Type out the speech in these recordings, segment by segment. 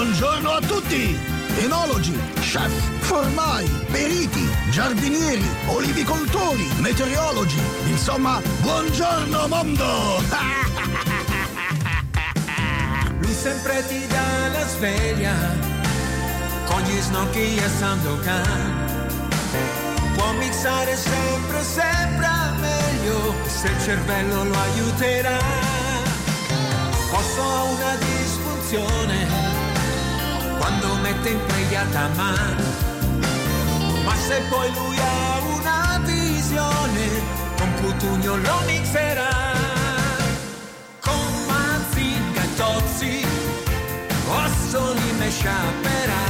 Buongiorno a tutti! Enologi, chef, formai, periti, giardinieri, olivicoltori, meteorologi, insomma, buongiorno mondo! Lui sempre ti dà la sveglia, con gli snocchi e Sandokan. Può mixare sempre, sempre meglio, se il cervello lo aiuterà. Posso una disfunzione, quando mette in preghiata mano. Ma se poi lui ha una visione, con Cutugno lo mixerà. Con Mazinga e Tozzi, Ossoli me sciaperà.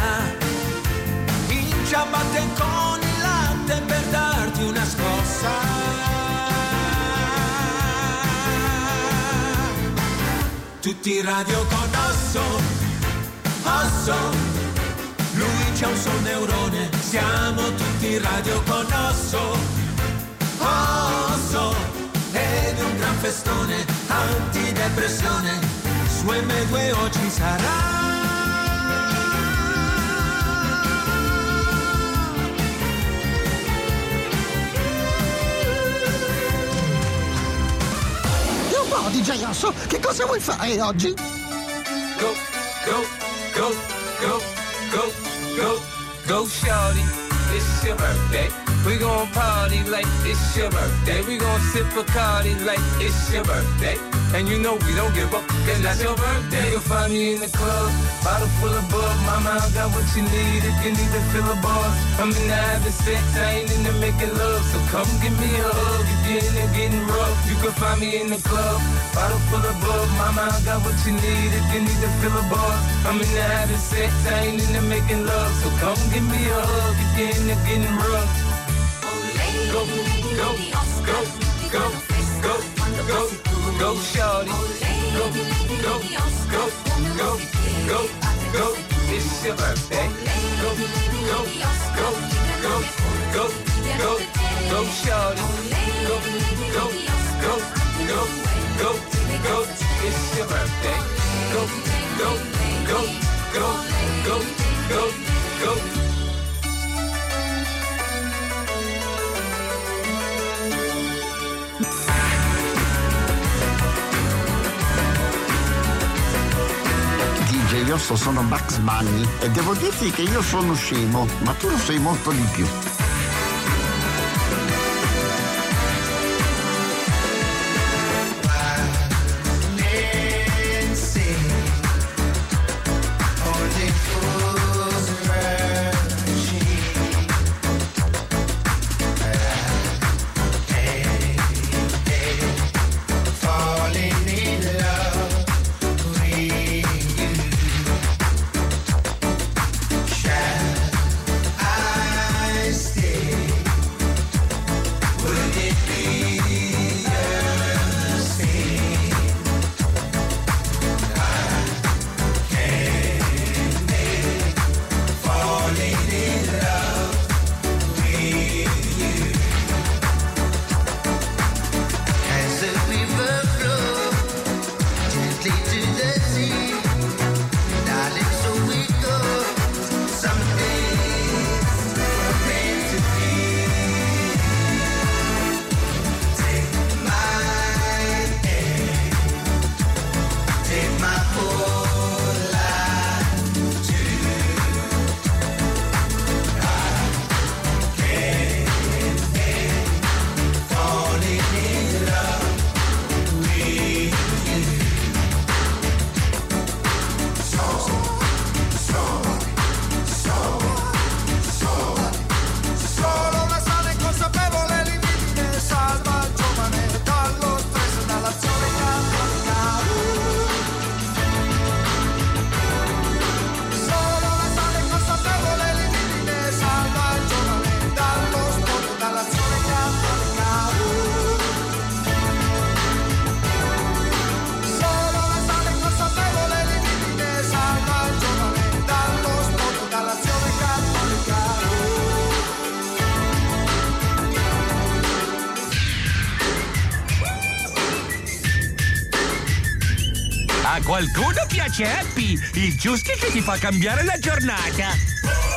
In ciabatte con il latte per darti una scossa. Tutti radio con Osso, Osso. Lui c'ha un solo neurone, siamo tutti radio con Osso, Osso. Ed è un gran festone, antidepressione, su M2 oggi sarà. DJ Osso, che cosa vuoi fare oggi? Go, go, go, go, go, go, shorty. It's your birthday. We gon' party like it's your birthday. We gon' sip a Bacardi like it's your birthday. And you know we don't give up, cause that's your birthday. You can find me in the club, bottle full of bug. Mama, I got what you need if you need to fill a bar. I'm in the having sex, I ain't into making love. So come give me a hug if you're in there getting rough. You can find me in the club, bottle full of bug. Mama, I got what you need if you need to fill a bar. I'm in the having sex, I ain't into making love. So come give me a hug if you're in there getting rough. Go, go, go, go, go, go, go, shorty. Go, go, go, go, go, go. It's your birthday. Go, go, go, go, go, go, go, shorty. Go, go, go, go, go, go. It's your birthday. Go, go, go, go, go, go, go. Osso sono Bugs Bunny e devo dirti che io sono scemo, ma tu lo sei molto di più. Qualcuno piace Happy, il giusti che ti fa cambiare la giornata.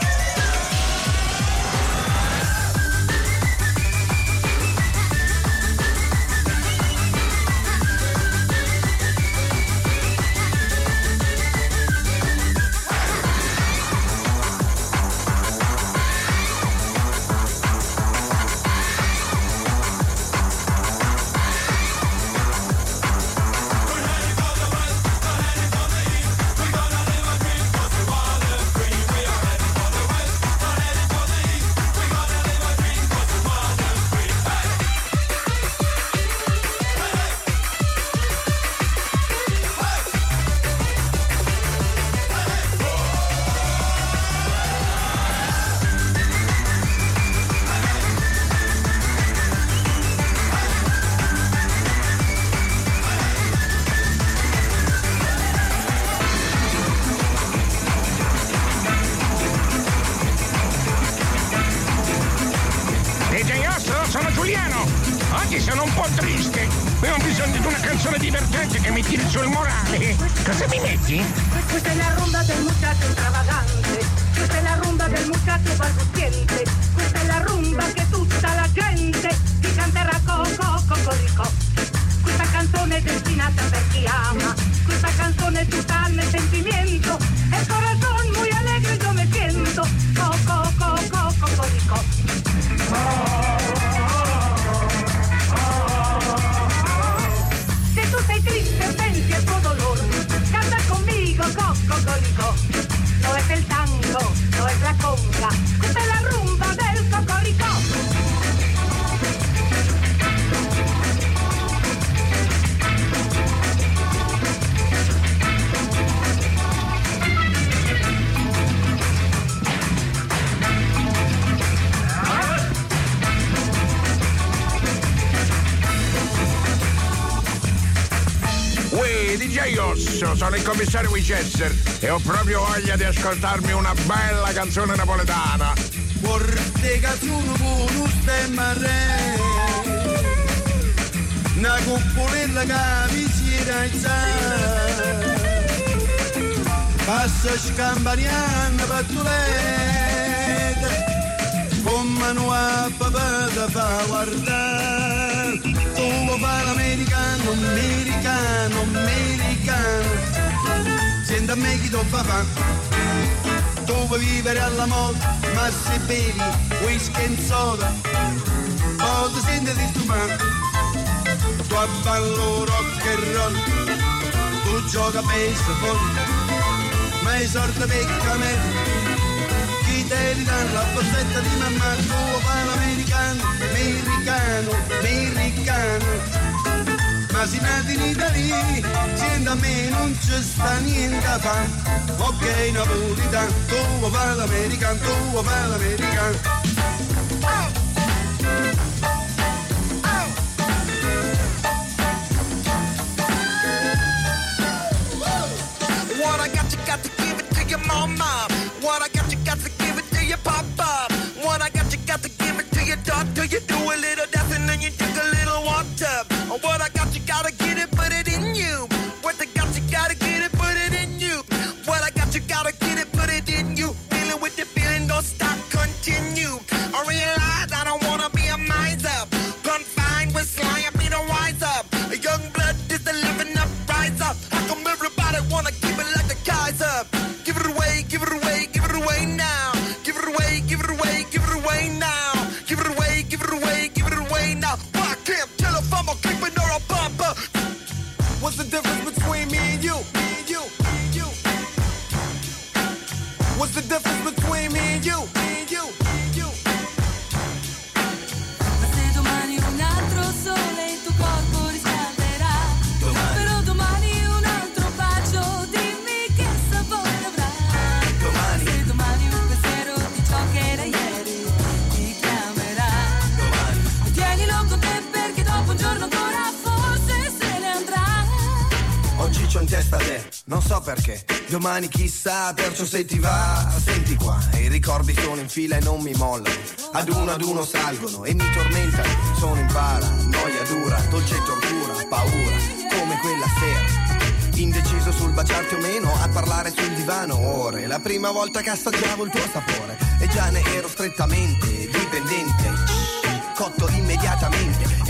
Commissario Winchester e ho proprio voglia di ascoltarmi una bella canzone napoletana. Porte canzone buono stemma re. Una cupolella che mi si Passa scampaniana pattuletta Con mano a papà da fa guardare. Tu lo fai l'americano, americano, americano senta a me chi do fa Tu vuoi vivere alla moda, ma se bevi whisky e soda, poi ti senti di stupare. Tu ballo rock and roll, tu gioca a baseball, ma i sordi pecca me. Chi te li dà la borsetta di mamma, tu fai l'americano, americano, americano ma si nati in Italia, siendo a me non ci sta niente a fare. Ok, napolitano, tu fai l'americano, tu fai l'americano. Domani chissà, perciò se ti va, senti qua. I ricordi sono in fila e non mi mollano. Ad uno ad uno salgono e mi tormentano. Sono in para, noia dura, dolce tortura, paura, come quella sera. Indeciso sul baciarti o meno, a parlare sul divano ore. La prima volta che assaggiavo il tuo sapore, e già ne ero strettamente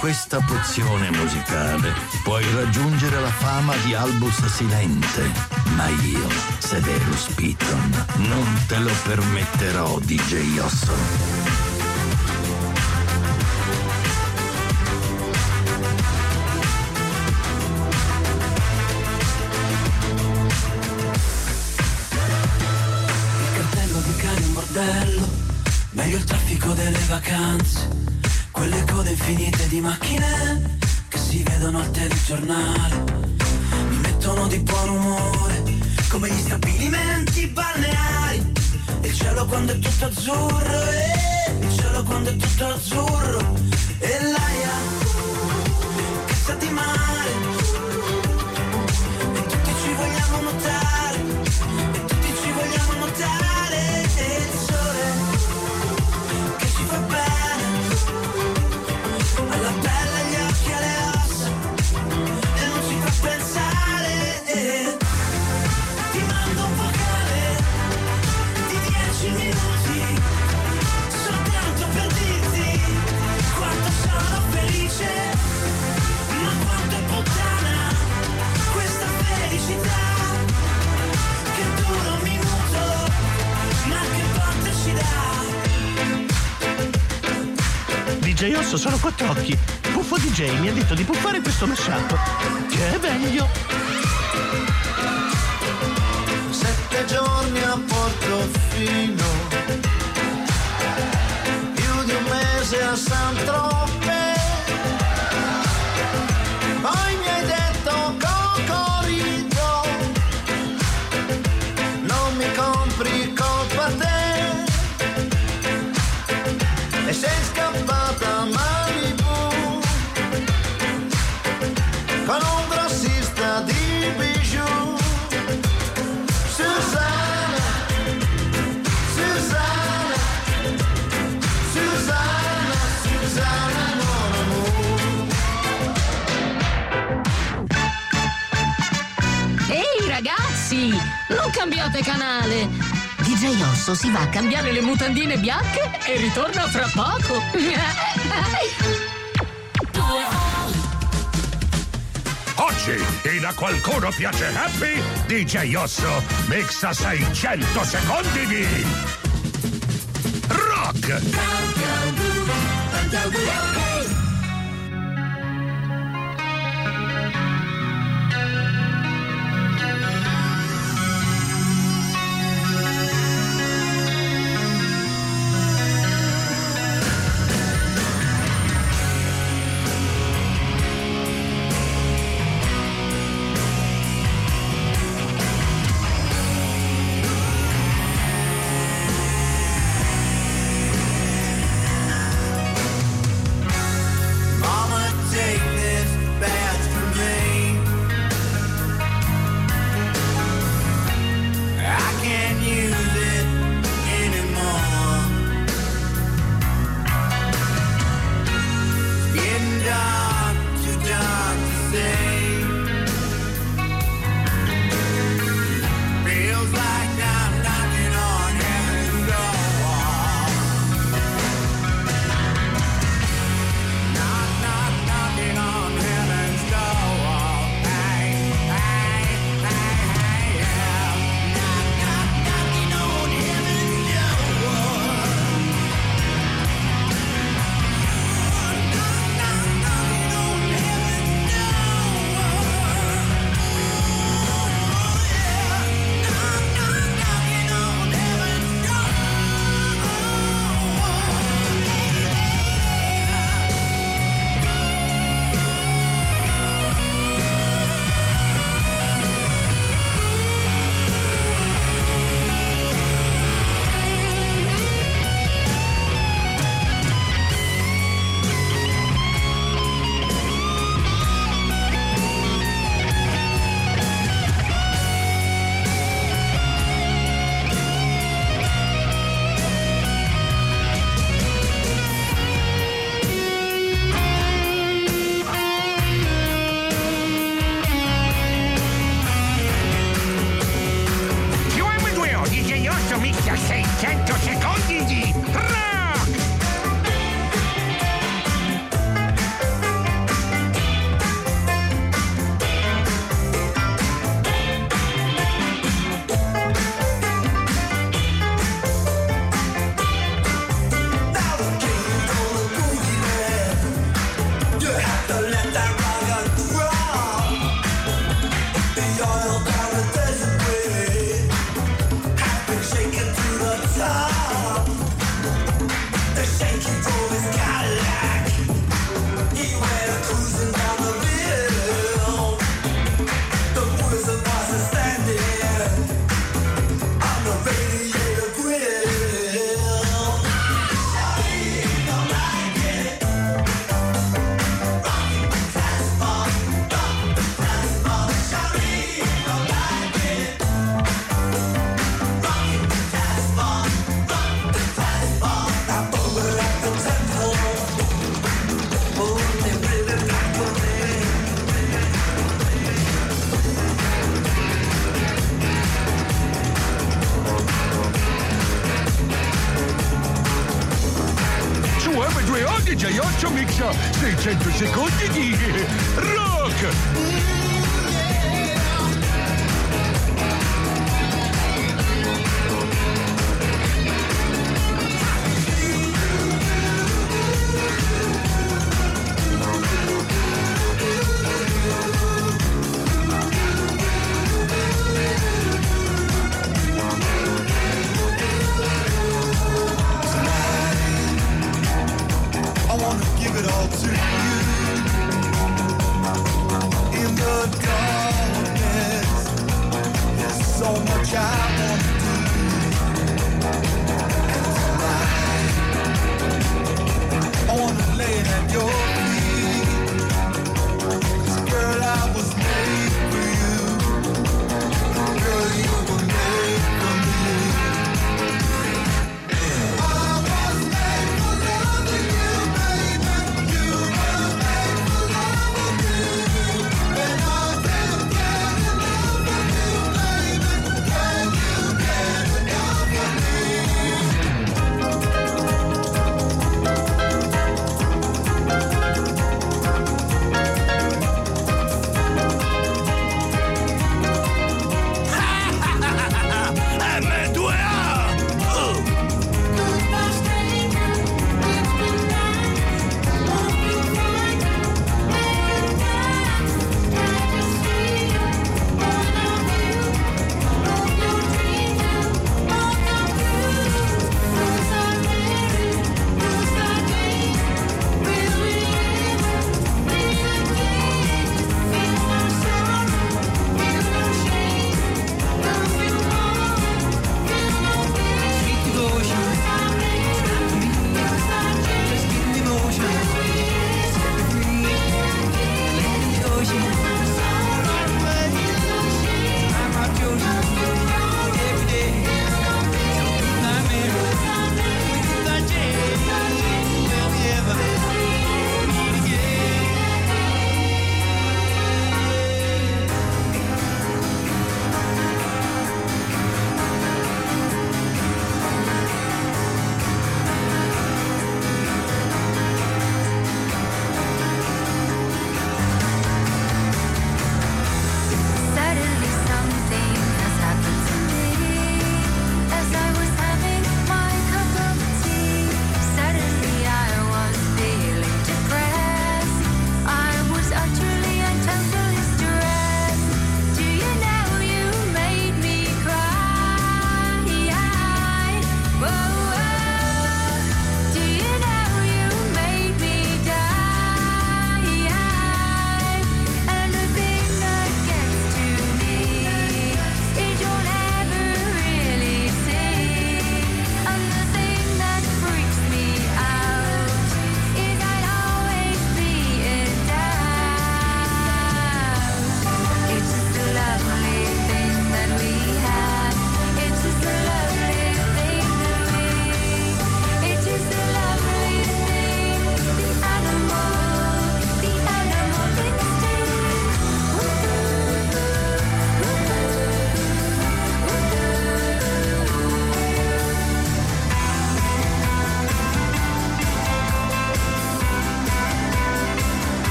questa pozione musicale puoi raggiungere la fama di Albus Silente, ma io, Severus Piton, non te lo permetterò, DJ Osso. Meglio il traffico delle vacanze, infinite di macchine che si vedono al telegiornale, mi mettono di buon umore, come gli stabilimenti balneari, il cielo quando è tutto azzurro, eh, il cielo quando è tutto azzurro, e l'aria che sa di mare, DJ Osso sono quattro occhi. Puffo DJ mi ha detto di puffare questo mashup. Che è meglio. Sette giorni a Portofino, più di un mese a San Tropez. Cambiate canale! DJ Osso si va a cambiare le mutandine bianche e ritorna fra poco! Oggi, in A Qualcuno Piace Happy, DJ Osso mixa 600 secondi di... Rock!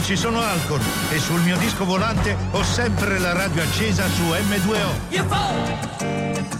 Amici, sono Alcor e sul mio disco volante ho sempre la radio accesa su M2O.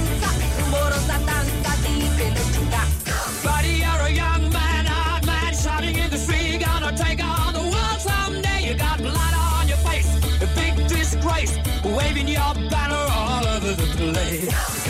late.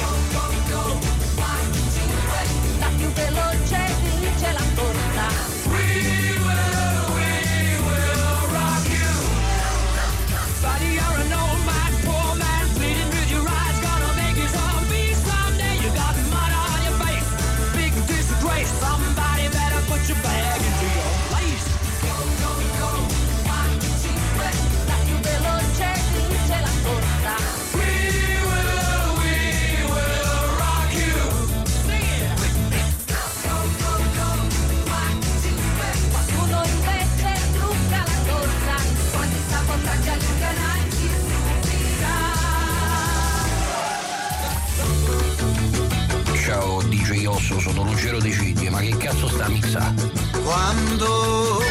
Ciao DJ Osso, sono Ruggero De Cigli, ma che cazzo sta a mixando? Quando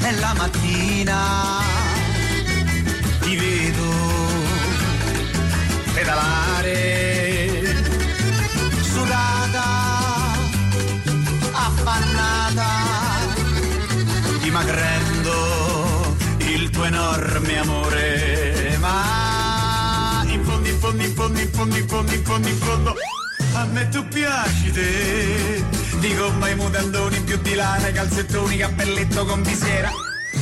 nella mattina ti vedo pedalare sudata, affannata, dimagrendo il tuo enorme amore, ma in fondo, in fondo, in fondo, in fondo, in fondo, in fondo, in fondo, a me tu piaci te, di gomma i mutandoni più di lana, calzettoni, cappelletto con visiera,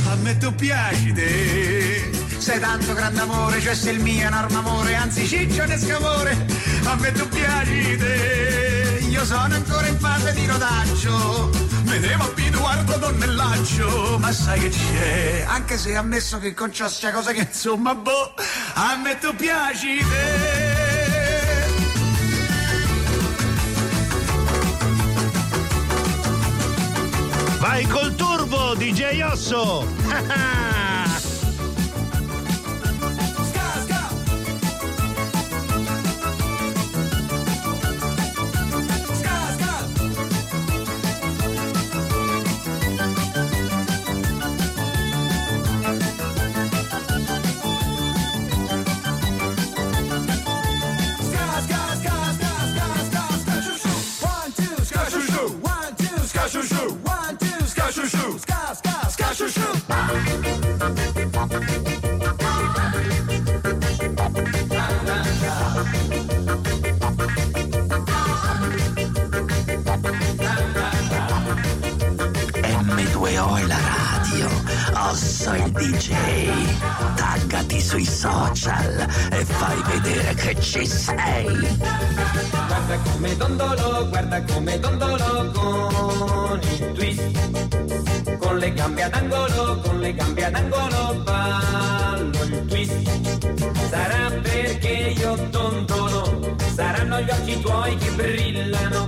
a me tu piaci te, sei tanto grande amore, cioè sei il mio enorme amore, anzi ciccio ne scamore, a me tu piaci te, io sono ancora in fase di rodaggio, mi devo tuo tonnellaccio, ma sai che c'è, anche se ammesso che con ciò sia cosa che insomma, boh, a me tu piaci te. Vai col turbo, DJ Osso! il DJ. Taggati sui social e fai vedere che ci sei. Guarda come dondolo, guarda come dondolo con il twist. Con le gambe ad angolo, con le gambe ad angolo ballo il twist. Sarà perché io dondolo, saranno gli occhi tuoi che brillano.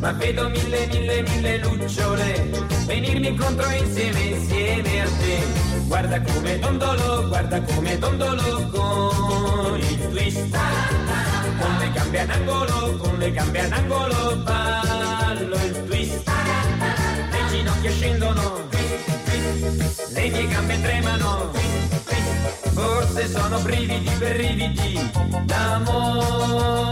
ma vedo mille, mille, mille lucciole venirmi incontro insieme, insieme a te. Guarda come dondolo, guarda come dondolo con il twist. Con le gambe ad angolo, con le gambe ad angolo, ballo il twist. Le ginocchia scendono, le mie gambe tremano, forse sono brividi per brividi d'amore.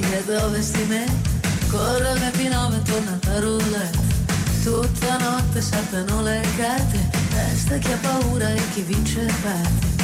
E dove sti me? Corre il P9 torna a roulette Tutta notte saltano le carte. Testa chi ha paura e chi vince perde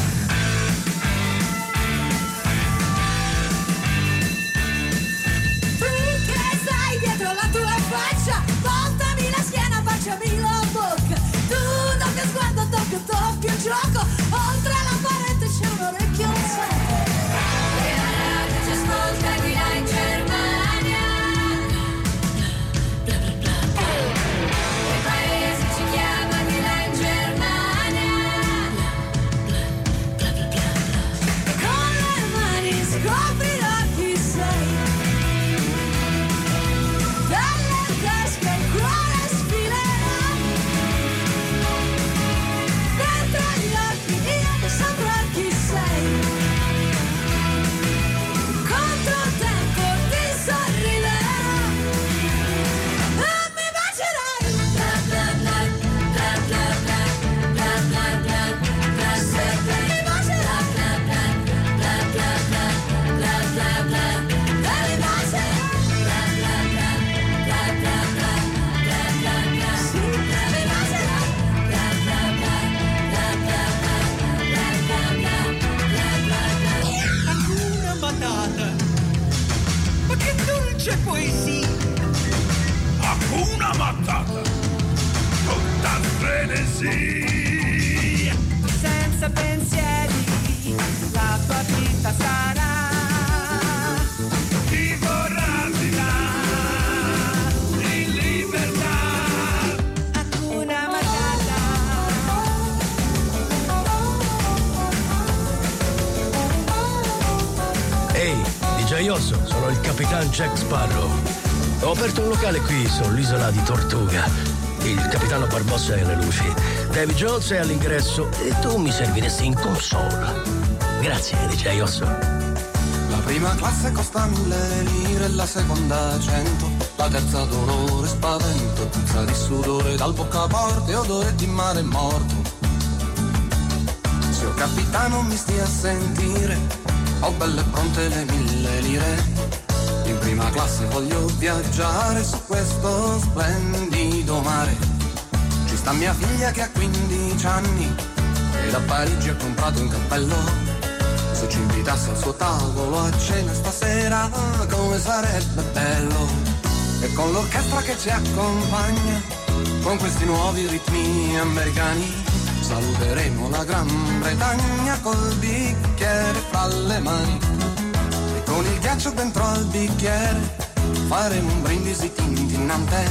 Osso, sono il capitan Jack Sparrow. Ho aperto un locale qui sull'isola di Tortuga. Il capitano Barbossa è alle luci. Davy Jones è all'ingresso e tu mi serviresti in console. Grazie, DJ Osso. La prima classe costa mille lire, la seconda cento, la terza dolore, spavento, puzza di sudore dal boccaporte, odore di mare morto. Signor capitano mi stia a sentire, ho belle pronte le mille lire. In prima classe voglio viaggiare su questo splendido mare. Ci sta mia figlia che ha 15 anni e da Parigi ha comprato un cappello. Se ci invitasse al suo tavolo a cena stasera, come sarebbe bello. E con l'orchestra che ci accompagna, con questi nuovi ritmi americani, saluteremo la Gran Bretagna col bicchiere fra le mani. E con il ghiaccio dentro al bicchiere, faremo un brindisi tintinnante.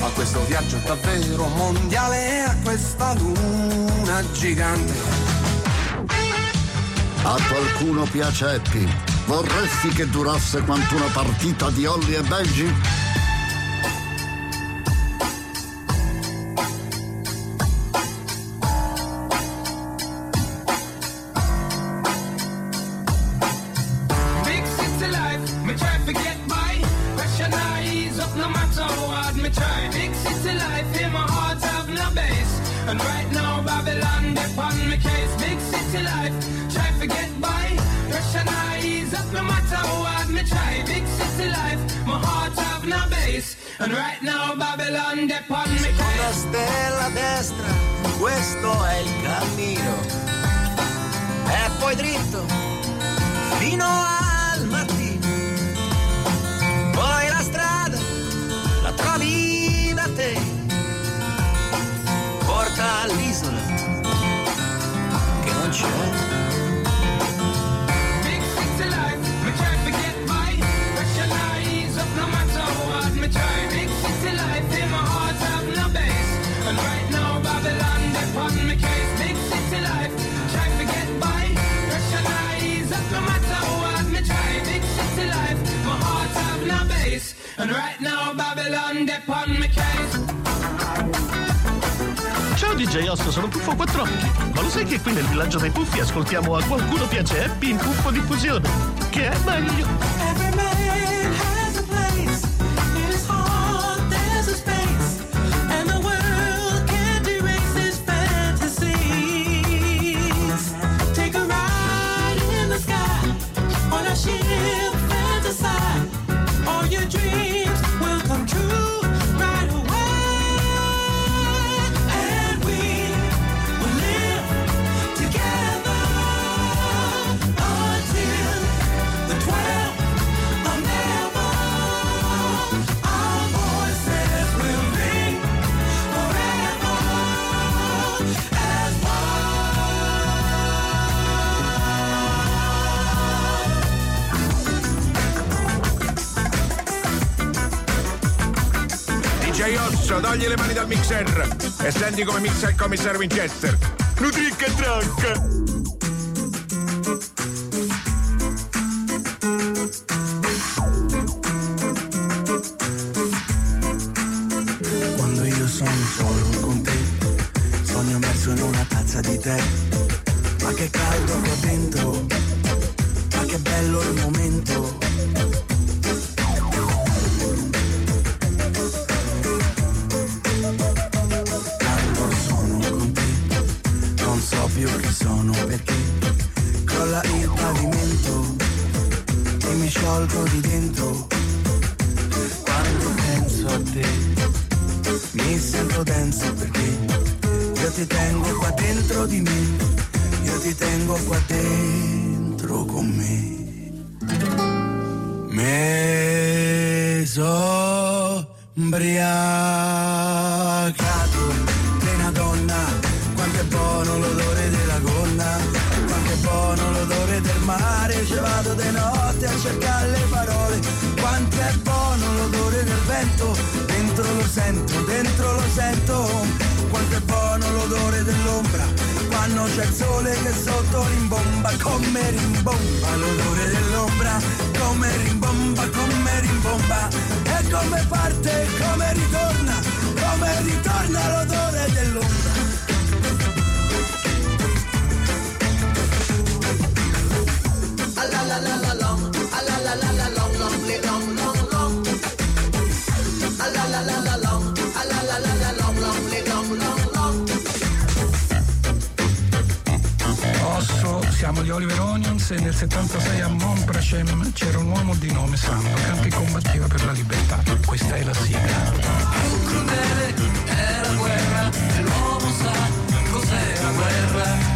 A questo viaggio davvero mondiale, a questa luna gigante. A qualcuno piace Happy? Vorresti che durasse quanto una partita di Olli e Benji? Me try. Big city life, in my heart have no base. And right now Babylon they on me case. Big city life, try to get by. Pressure now ease up, no matter how hard me try. Big city life, my heart have no base. And right now Babylon they on me case. stella a destra, questo è il cammino. E poi dritto, fino al Ciao DJ Osso, sono Puffo Quattrocchi. Ma lo sai che qui nel villaggio dei Puffi ascoltiamo a qualcuno piace Happy in Puffo Diffusione? Che è meglio? Every man has a place. In his heart, there's a space. And the world can't erase mixer e senti come mixa il commissario Winchester. Nutric e track. Quando c'è il sole che sotto rimbomba, come rimbomba. L'odore dell'ombra, come rimbomba, come rimbomba, e come parte, come ritorna, come ritorna l'odore dell'ombra. A la la la la Gli Oliver Onions e nel 76 a Montrachem c'era un uomo di nome Sandro che anche combatteva per la libertà. Questa è la sigla. Più crudele la guerra e l'uomo sa cos'è la guerra.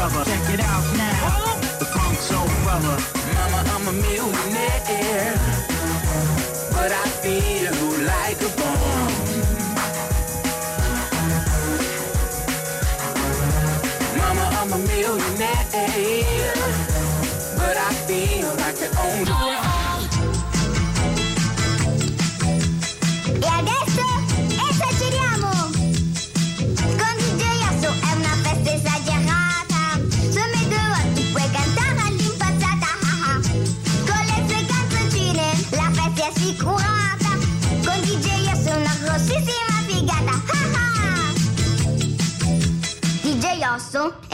brother. Check it out now. The funk soul brother. Mama, I'm a millionaire, but I feel like a bomb. Mama, I'm a millionaire, but I feel like the only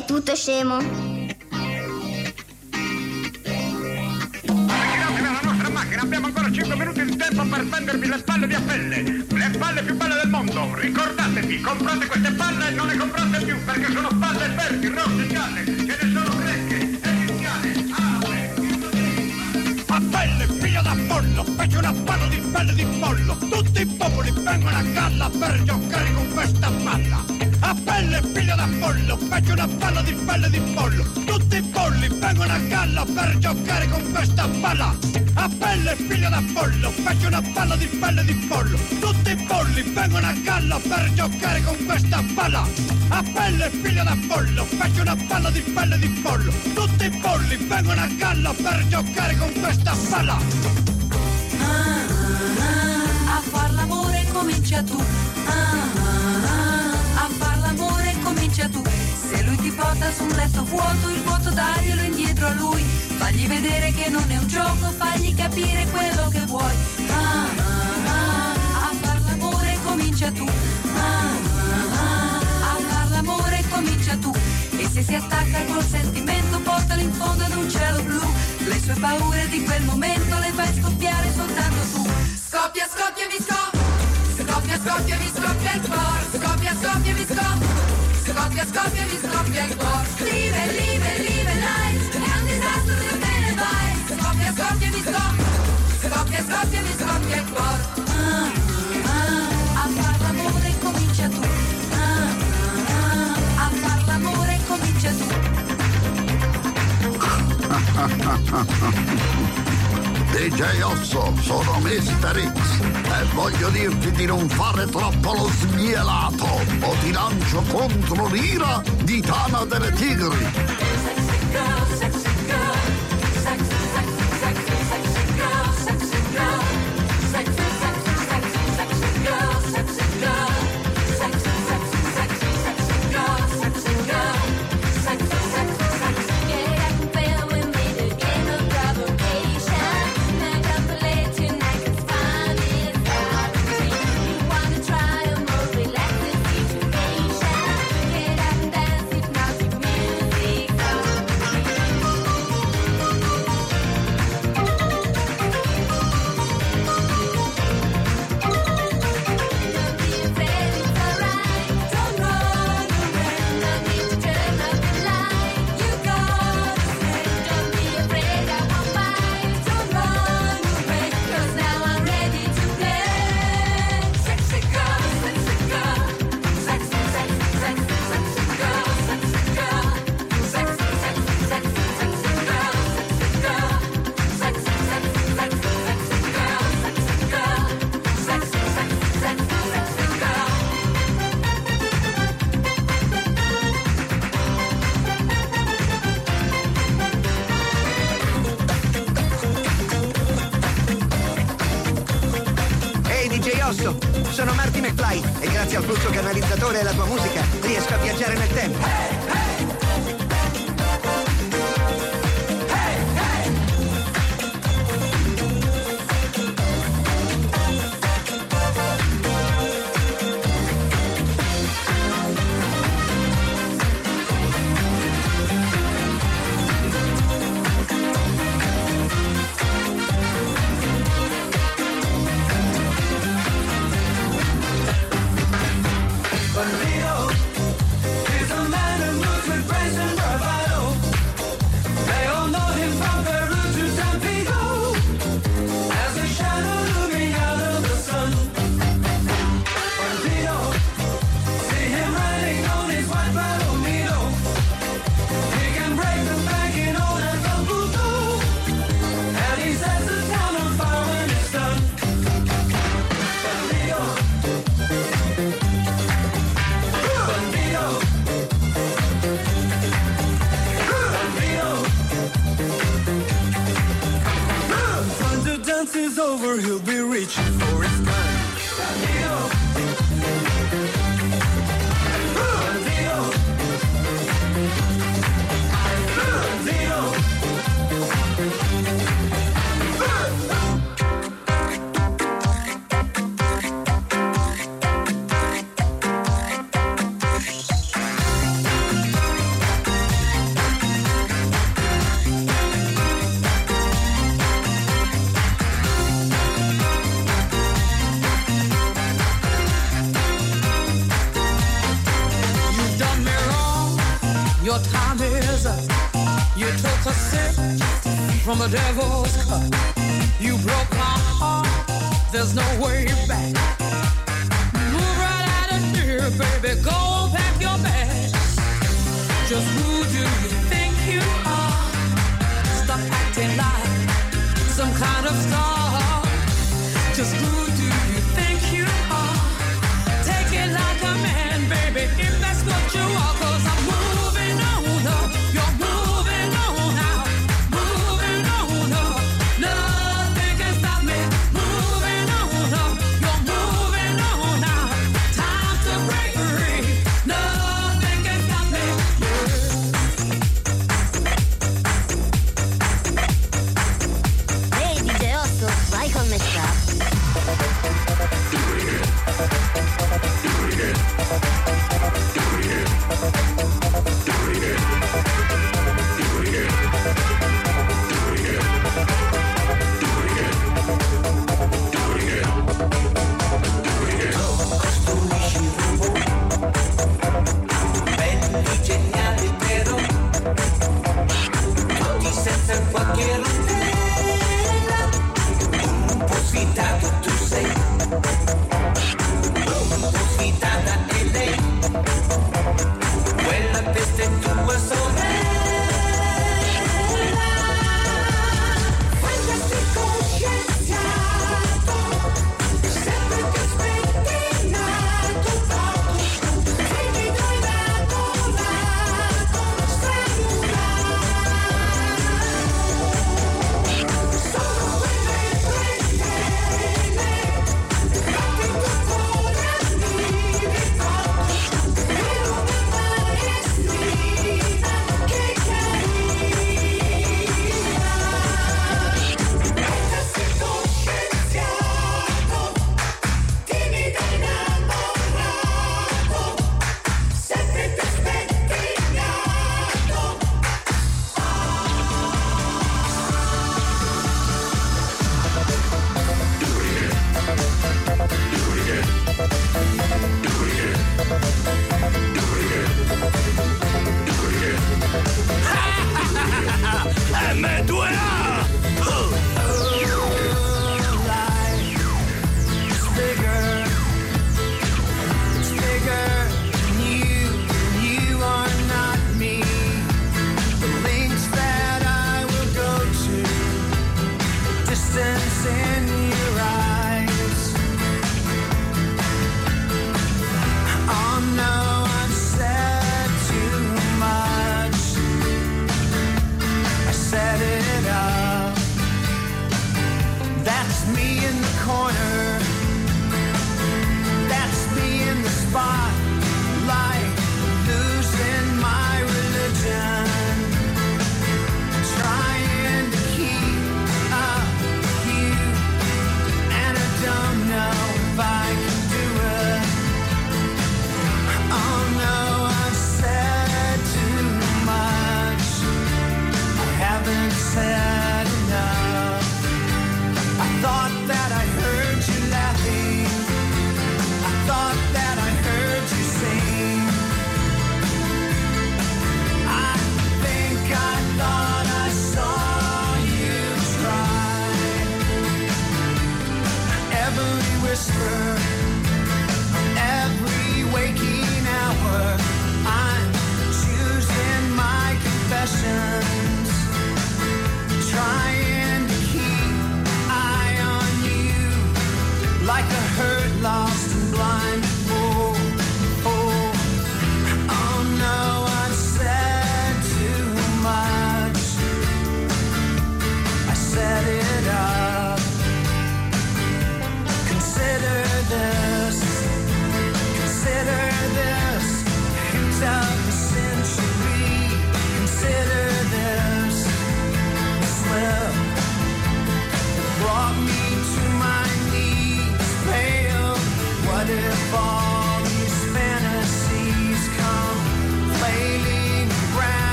è tutto scemo. la nostra macchina, abbiamo ancora 5 minuti di tempo per vendervi le palle di appelle. Le palle più belle del mondo. Ricordatevi, comprate queste palle e non ne comprate più perché sono palle verdi, rosse, gialle. Ce ne sono greche, egiziane, arabe. Appelle, figlio d'Apollo, fece una palla di pelle di pollo. Tutti i popoli vengono a galla per giocare con questa palla. Appelle, figlio d'Apollo, fece una palla di pelle di pollo. Tutti i polli vengono a galla per giocare con questa palla. Appelle, figlio d'Apollo, fece una palla di pelle di pollo. Tutti i polli vengono a galla per giocare con questa palla. Appelle, figlio d'Apollo, fece una palla di pelle di pollo. Tutti i polli vengono a galla per giocare con questa palla. A far l'amore comincia tu. Su un letto vuoto, il vuoto daglielo indietro a lui. Fagli vedere che non è un gioco, fagli capire quello che vuoi. Ah, ah, ah. A far l'amore comincia tu. A far l'amore comincia tu. E se si attacca col sentimento, portalo in fondo ad un cielo blu. Le sue paure di quel momento le fai scoppiare soltanto tu. Scoppia, scoppia, mi scoppia. Scoppia, scoppia, mi scoppia il cuore. Scoppia, scoppia, mi scoppia. Scoppia, scoppia, mi scoppia il cuore. Live, live, live life. È un disastro se te ne vai. Scoppia, scoppia, mi scoppia. Scoppia, scoppia, mi scoppia il cuore. Ah, ah, a far l'amore comincia tu. Ah, ah, a far l'amore comincia tu. DJ Osso, sono Mr. X e voglio dirti di non fare troppo lo smielato o ti lancio contro l'ira di Tana delle Tigri.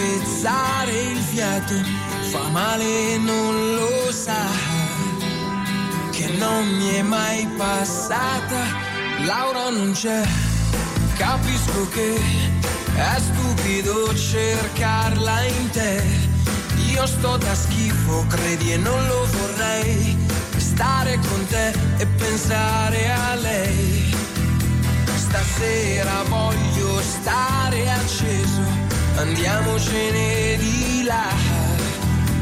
Spezzare il fiato, fa male e non lo sa, che non mi è mai passata. Laura non c'è, capisco che è stupido cercarla in te. Io sto da schifo, credi e non lo vorrei, stare con te e pensare a lei. Stasera voglio stare acceso, andiamocene di là.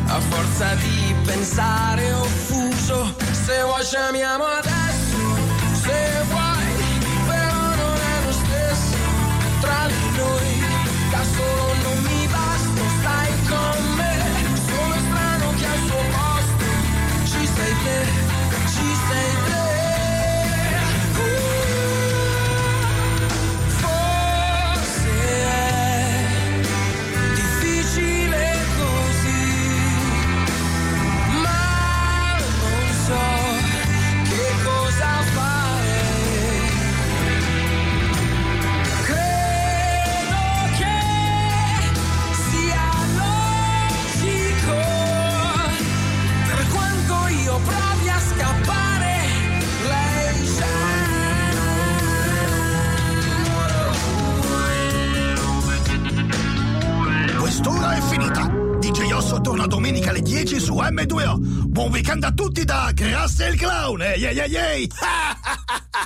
A forza di pensare offuso, se vuoi ci amiamo adesso, torna domenica alle 10 su M2O. Buon weekend a tutti da Grasse il Clown. Ehi, ehi, ehi!